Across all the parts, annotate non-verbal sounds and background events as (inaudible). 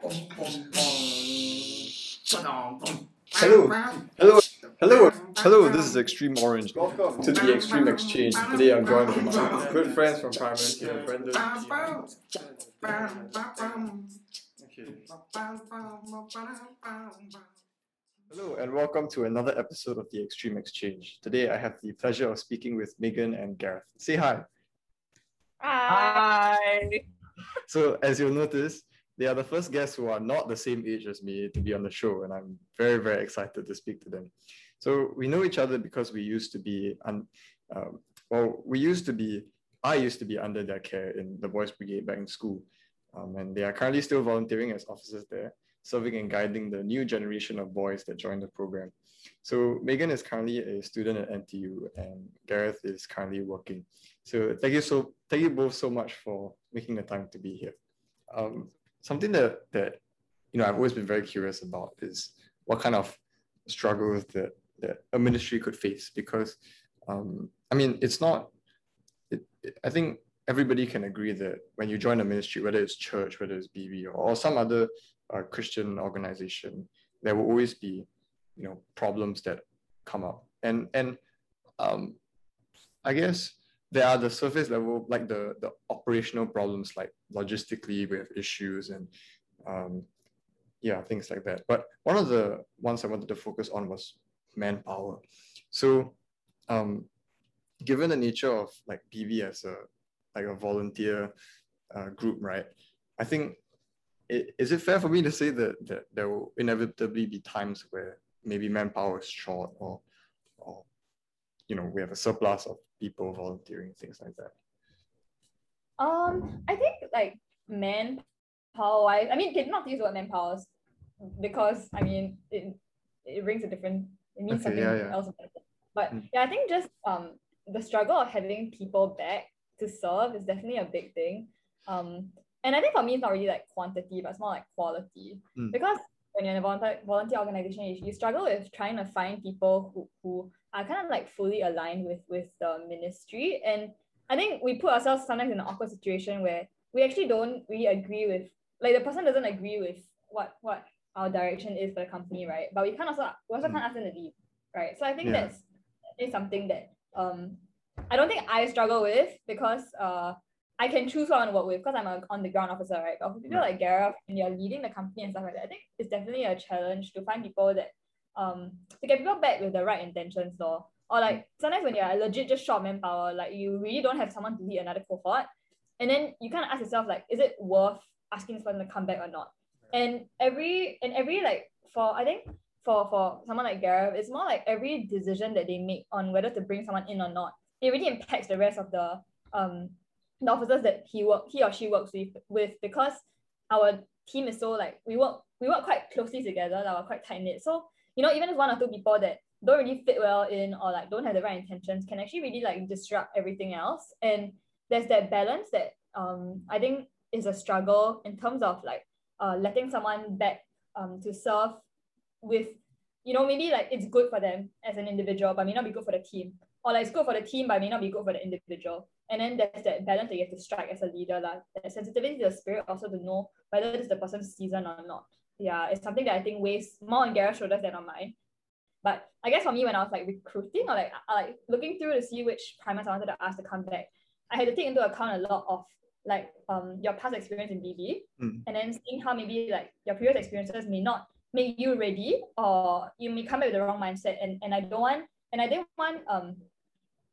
Hello, hello, hello, hello. This is Extreme Orange Welcome to the Extreme Exchange. Today I'm joined with my good friends from primary school, Brendan. Okay. Hello and welcome to another episode of the Extreme Exchange. Today I have the pleasure of speaking with Megan and Gareth. Say hi. Hi. So as you'll notice, they are the first guests who are not the same age as me to be on the show, and I'm very, very excited to speak to them. So we know each other because we used to be, un, um, well, we used to be, I used to be under their care in the Boys Brigade back in school, um, and they are currently still volunteering as officers there, serving and guiding the new generation of boys that join the program. So Megan is currently a student at NTU, and Gareth is currently working. So thank you so, thank you both so much for making the time to be here. Um, something that that you know I've always been very curious about is what kind of struggles that that a ministry could face because um, I mean it's not it, it- I think everybody can agree that when you join a ministry whether it's church whether it's BB or, or some other uh, Christian organization there will always be you know problems that come up. And and um, I guess there are the surface level like the the operational problems like logistically we have issues and um, yeah things like that. But one of the ones i wanted to focus on was manpower. So um, given the nature of like BB as a like a volunteer uh, group right i think it, is it fair for me to say that, that there will inevitably be times where maybe manpower is short or or you know we have a surplus of people volunteering things like that? Um, I think like manpower wise, I mean, okay, not to use the word manpower because I mean it it brings a different it means Okay, something yeah, yeah. else. But Mm. yeah, I think just um the struggle of having people back to serve is definitely a big thing. Um, and I think for me it's not really like quantity, but it's more like quality. Mm. Because when you're in a volunteer volunteer organization, you, you struggle with trying to find people who, who are kind of like fully aligned with with the ministry. And I think we put ourselves sometimes in an awkward situation where we actually don't really agree with like the person doesn't agree with what what our direction is for the company, right? But we can't also we also Mm. can't ask them to leave, right? So I think Yeah. that's is something that um I don't think I struggle with because uh I can choose who I want to work with because I'm a on the ground officer, right? But for people Right. like Gareth and you're leading the company and stuff like that, I think it's definitely a challenge to find people that um to get people back with the right intentions though. Or like sometimes when you're a legit just short manpower, like you really don't have someone to lead another cohort. And then you kind of ask yourself, like, is it worth asking this person to come back or not? And every and every like for I think for for someone like Gareth, it's more like every decision that they make on whether to bring someone in or not, it really impacts the rest of the um the officers that he work he or she works with with because our team is so like we work we work quite closely together, like we're quite tight knit. So you know, even if one or two people that don't really fit well in or like don't have the right intentions can actually really like disrupt everything else. And there's that balance that um I think is a struggle in terms of like uh letting someone back um to serve with you know maybe like it's good for them as an individual but may not be good for the team. Or like it's good for the team but may not be good for the individual. And then there's that balance that you have to strike as a leader like that sensitivity to the spirit also to know whether it's the person's season or not. Yeah it's something that I think weighs more on Gareth's shoulders than on mine. But I guess for me when I was like recruiting or like like looking through to see which primers I wanted to ask to come back I had to take into account a lot of like um your past experience in BB Mm. and then seeing how maybe like your previous experiences may not make you ready or you may come back with the wrong mindset and, and I don't want and I didn't want um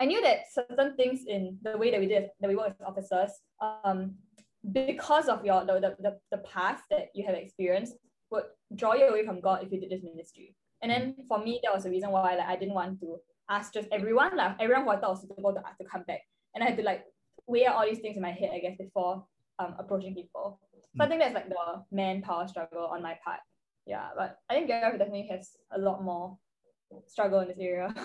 I knew that certain things in the way that we did that we work as officers um because of your the, the, the, the past that you have experienced would draw you away from God if you did this ministry. And then for me that was the reason why like I didn't want to ask just everyone like everyone who I thought was suitable to ask to come back. And I had to like weigh out all these things in my head I guess before um approaching people. So I think that's like the manpower struggle on my part. Yeah, but I think Gareth definitely has a lot more struggle in this area. (laughs)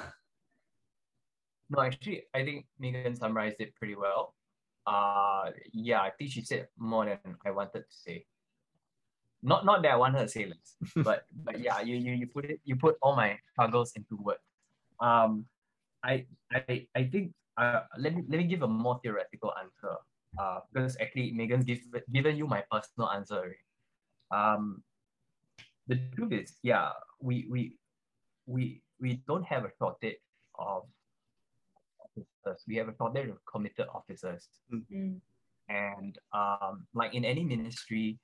No, actually, I think Megan summarized it pretty well. Uh, yeah, I think she said more than I wanted to say. Not not that I wanted to say less, (laughs) but but yeah, you you you put it you put all my struggles into words. Um, I I I think uh let me let me give a more theoretical answer. Uh, because actually Megan's give, given you my personal answer. Um, the truth is, yeah, we we we we don't have a shortage of officers. We have a shortage of committed officers. Mm. And um, like in any ministry,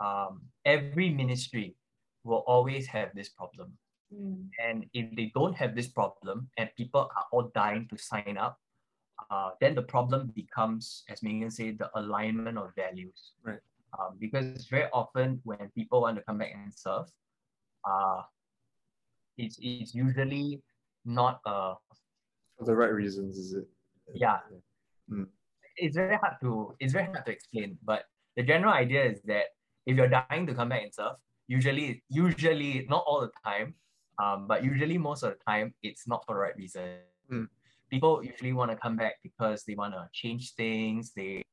um, every ministry will always have this problem. Mm. And if they don't have this problem and people are all dying to sign up, uh, then the problem becomes, as Megan said, the alignment of values. Right. Um, because very often when people want to come back and serve, uh, it's, it's usually not a For the right reasons, is it? Yeah. Mm. it's very hard to it's very hard to explain but the general idea is that if you're dying to come back and serve usually usually not all the time um, but usually most of the time it's not for the right reason Mm. people usually want to come back because they want to change things they,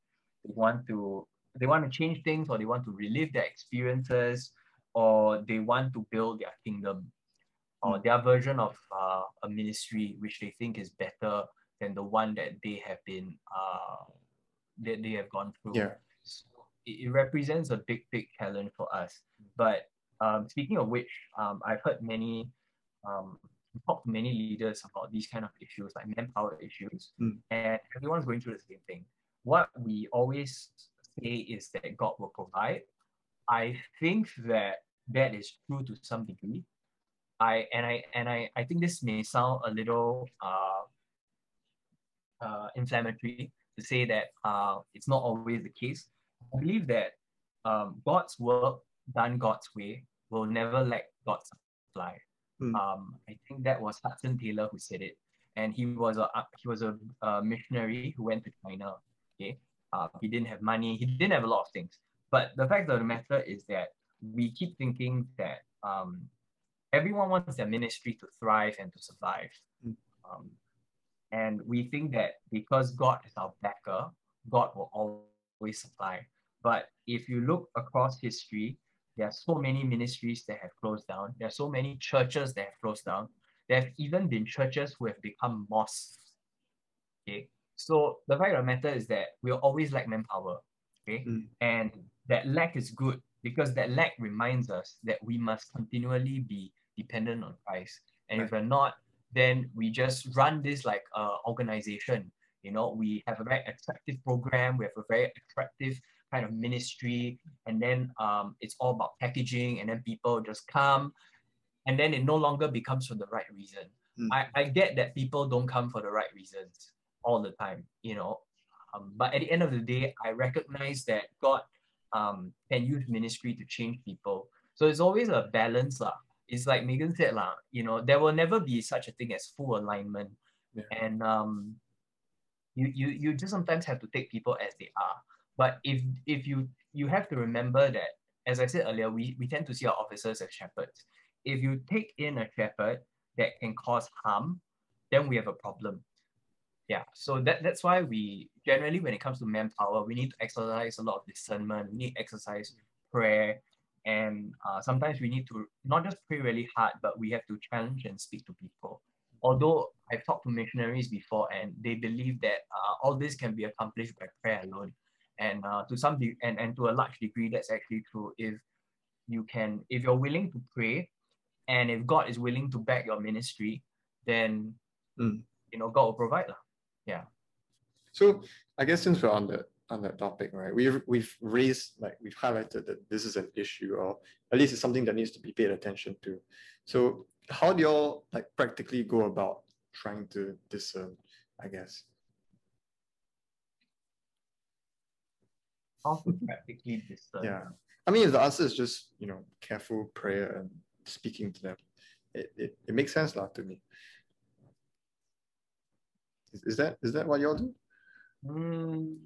they want to they want to change things or they want to relive their experiences or they want to build their kingdom or Mm. their version of uh, a ministry which they think is better than the one that they have been uh, that they have gone through. Yeah. So it, it represents a big, big challenge for us. But um, speaking of which, um, I've heard many um, talked to many leaders about these kind of issues, like manpower issues, Mm. and everyone's going through the same thing. What we always say is that God will provide. I think that that is true to some degree. I and I and I, I think this may sound a little uh, uh, inflammatory to say that uh, it's not always the case. I believe that um, God's work done God's way will never lack God's supply. Hmm. Um, I think that was Hudson Taylor who said it, and he was a uh, he was a, a missionary who went to China. Okay, uh, he didn't have money, he didn't have a lot of things. But the fact of the matter is that we keep thinking that um, everyone wants their ministry to thrive and to survive. Mm. Um, and we think that because God is our backer, God will always supply. But if you look across history, there are so many ministries that have closed down. There are so many churches that have closed down. There have even been churches who have become mosques. Okay. So the fact of the matter is that we'll always lack manpower. Okay. Mm. And that lack is good because that lack reminds us that we must continually be dependent on Christ. And if we're not, then we just run this like uh, organization. You know, we have a very attractive program, we have a very attractive kind of ministry, and then um, it's all about packaging, and then people just come, and then it no longer becomes for the right reason. Mm. I, I get that people don't come for the right reasons all the time, you know. Um, but at the end of the day, I recognize that God um, can use ministry to change people. So it's always a balance. lah. It's like Megan said, lah, you know, there will never be such a thing as full alignment. Yeah. And um, you, you, you just sometimes have to take people as they are. But if if you you have to remember that, as I said earlier, we, we tend to see our officers as shepherds. If you take in a shepherd that can cause harm, then we have a problem. Yeah, so that, that's why we generally, when it comes to manpower, we need to exercise a lot of discernment. We need to exercise prayer, and uh, sometimes we need to not just pray really hard, but we have to challenge and speak to people. Although I've talked to missionaries before, and they believe that uh, all this can be accomplished by prayer alone, and uh, to some de- and and to a large degree, that's actually true. If you can, if you're willing to pray, and if God is willing to back your ministry, then Mm. you know God will provide. Yeah. So I guess since we're on the on that topic, right? We've we've raised like we've highlighted that this is an issue, or at least it's something that needs to be paid attention to. So how do y'all like practically go about trying to discern? I guess. How to practically discern. Yeah. I mean, if the answer is just you know careful prayer and speaking to them, it it, it makes sense lah to me. Is, is that is that what y'all do? Mm,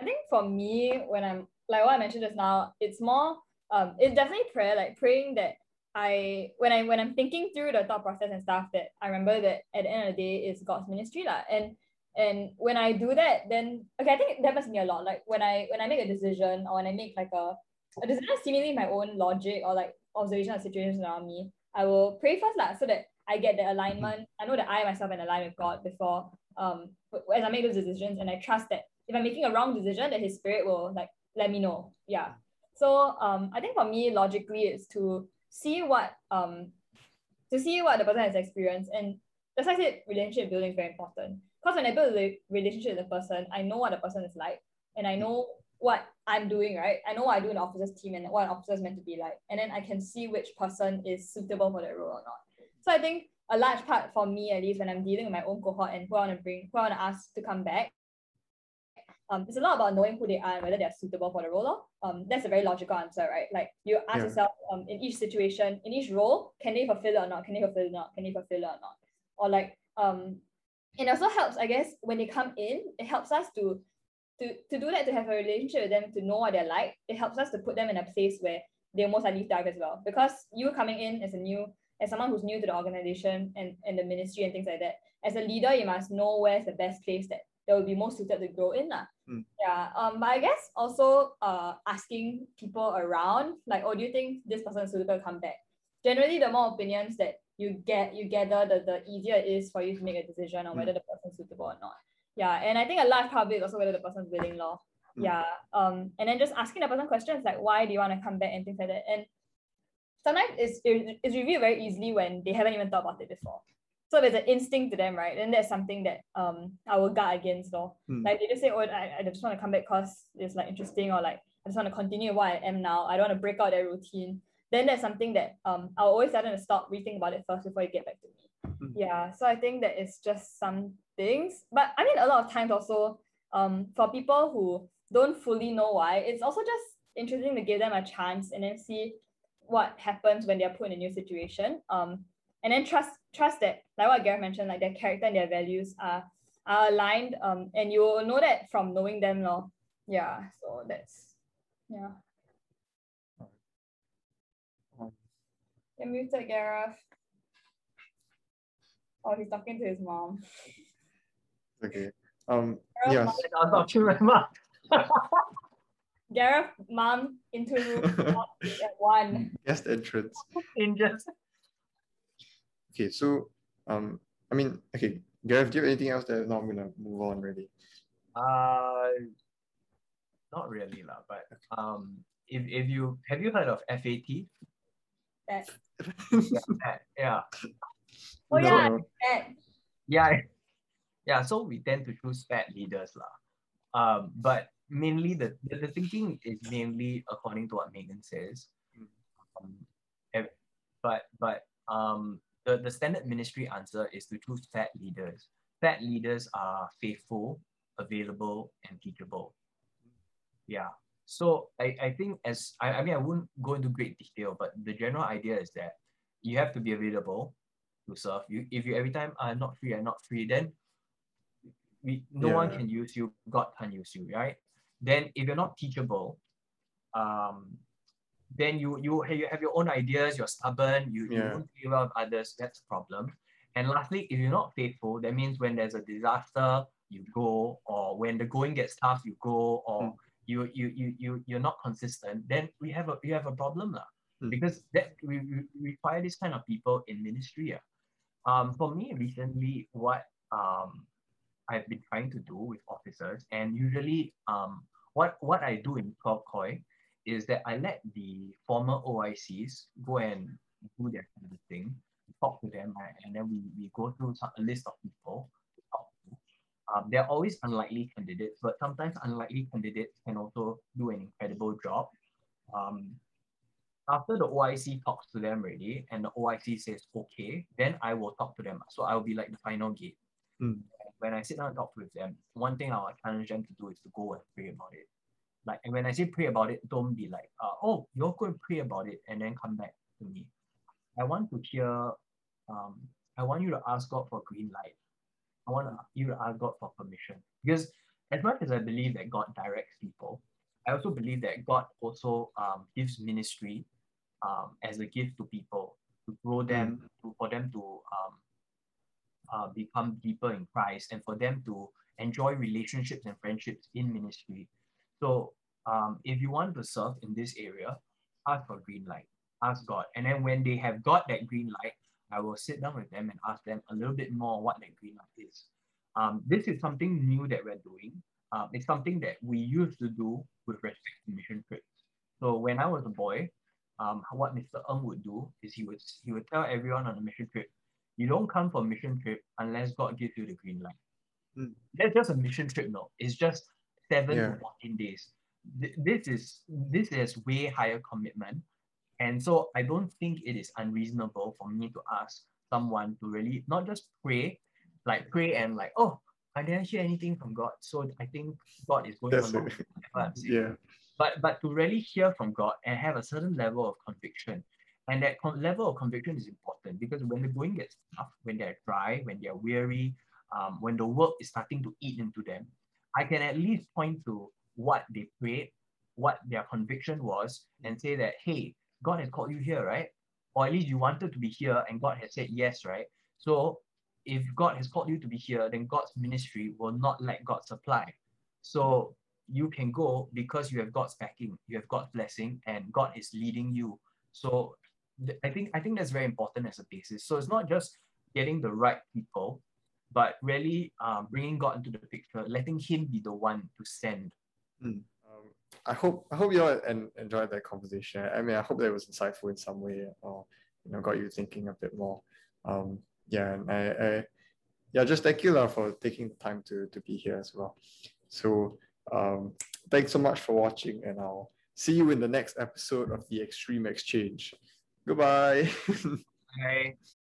I think for me, when I'm like what I mentioned just now, it's more um it's definitely prayer, like praying that I when I when I'm thinking through the thought process and stuff that I remember that at the end of the day it's God's ministry lah. And and when I do that, then okay, I think that must be a lot. Like when I when I make a decision or when I make like a a decision seemingly my own logic or like observation of situations around me, I will pray first lah so that I get the alignment. I know that I myself am aligned with God before um as I make those decisions and I trust that if I'm making a wrong decision, that his spirit will like let me know. Yeah. So um, I think for me, logically, it's to see what um, to see what the person has experienced, and that's why I said relationship building is very important. Because when I build a relationship with the person, I know what the person is like, and I know what I'm doing, right? I know what I do in the officers team and what an officer is meant to be like, and then I can see which person is suitable for that role or not. So I think a large part for me, at least when I'm dealing with my own cohort and who I want to bring, who I want to ask to come back, um, it's a lot about knowing who they are and whether they're suitable for the role. Um, that's a very logical answer, right? Like you ask yeah. yourself, um, in each situation, in each role, can they fulfill it or not? Can they fulfill it or not? Can they fulfill it or not? Or like, um, it also helps, I guess, when they come in, it helps us to to, to do that, to have a relationship with them, to know what they're like, it helps us to put them in a place where they're most likely thrive as well. Because you coming in as a new, as someone who's new to the organization and, and the ministry and things like that, as a leader, you must know where's the best place that that will be most suited to grow in. Mm. Yeah. Um, but I guess also uh asking people around, like, oh, do you think this person is suitable to come back? Generally, the more opinions that you get, you gather, the, the easier it is for you to make a decision on mm. whether the person is suitable or not. Yeah. And I think a large part of it is also whether the person's willing law. Mm. Yeah. Um, and then just asking the person questions like why do you want to come back and things like that. And sometimes it's it's revealed very easily when they haven't even thought about it before so there's an instinct to them, right? And that's something that um I will guard against though. Mm. Like they just say, Oh, I, I just want to come back because it's like interesting, or like I just want to continue what I am now. I don't want to break out that routine. Then that's something that um I'll always tell them to stop, rethink about it first before you get back to me. Mm. Yeah. So I think that it's just some things. But I mean a lot of times also um for people who don't fully know why, it's also just interesting to give them a chance and then see what happens when they're put in a new situation. Um and then trust trust that like what Gareth mentioned, like their character and their values are are aligned. Um, and you will know that from knowing them, no. Yeah. So that's yeah. You're muted, Gareth. Oh, he's talking to his mom. Okay. Um. Gareth, yes. I'll to my mom. (laughs) Gareth, mom, into room (laughs) at one. Guest entrance. In just Okay, so um, I mean, okay, Gareth, do you have anything else that no, I'm gonna move on really? Uh, not really lah, but um, if if you have you heard of FAT? Yeah, yeah. Oh no. yeah, yeah, yeah. So we tend to choose fat leaders lah. Um, but mainly the, the, the thinking is mainly according to what Megan says. Um, but but um the, the standard ministry answer is to choose fat leaders. Fat leaders are faithful, available, and teachable. Yeah. So I, I think as I, I mean I wouldn't go into great detail, but the general idea is that you have to be available to serve. You if you every time are not free, I'm not free, then we no yeah. one can use you, God can use you, right? Then if you're not teachable, um, then you you you have your own ideas, you're stubborn, you, yeah. you don't deal well with others, that's a problem. And lastly, if you're not faithful, that means when there's a disaster, you go, or when the going gets tough, you go, or mm. You, you you you you're not consistent, then we have a we have a problem. lah. Mm. Because that we, we require this kind of people in ministry. Yeah. Um, for me recently, what um I've been trying to do with officers, and usually um what what I do in Koi is that I let the former OICs go and do their kind of thing, talk to them, and then we, we go through a list of people to talk to. Um, they're always unlikely candidates, but sometimes unlikely candidates can also do an incredible job. Um, after the OIC talks to them already and the OIC says okay, then I will talk to them. So I'll be like the final gate. Mm. When I sit down and talk with them, one thing I'll challenge them to do is to go and pray about it like and when I say pray about it, don't be like, uh, oh, you're going to pray about it and then come back to me. I want to hear, um, I want you to ask God for a green light. I want you to ask God for permission. Because as much as I believe that God directs people, I also believe that God also um, gives ministry um, as a gift to people to grow them, mm. to, for them to um, uh, become deeper in Christ and for them to enjoy relationships and friendships in ministry so um, if you want to serve in this area, ask for green light, ask God. And then when they have got that green light, I will sit down with them and ask them a little bit more what that green light is. Um, this is something new that we're doing. Um, it's something that we used to do with respect to mission trips. So when I was a boy, um, what Mr. Ng would do is he would he would tell everyone on a mission trip, you don't come for a mission trip unless God gives you the green light. Mm. That's just a mission trip, no. It's just seven Yeah. to 14 days. Th- This is this is way higher commitment. And so I don't think it is unreasonable for me to ask someone to really not just pray, like pray and like, oh, I didn't hear anything from God. So I think God is going That's along it. with whatever I'm saying Yeah. but but to really hear from God and have a certain level of conviction. And that con- level of conviction is important because when the going gets tough, when they're dry, when they're weary, um, when the work is starting to eat into them, I can at least point to what they prayed, what their conviction was, and say that, hey, God has called you here, right? Or at least you wanted to be here and God has said yes, right? So if God has called you to be here, then God's ministry will not let God supply. So you can go because you have God's backing, you have God's blessing, and God is leading you. So th- I think I think that's very important as a basis. So it's not just getting the right people, but really um, bringing God into the picture, letting Him be the one to send. Um, I hope I hope you all en- enjoyed that conversation. I mean, I hope that it was insightful in some way, or you know, got you thinking a bit more. Um, yeah, and I, I yeah, just thank you lah for taking the time to to be here as well. So um, thanks so much for watching, and I'll see you in the next episode of the Extreme Exchange. Goodbye. (laughs) Okay.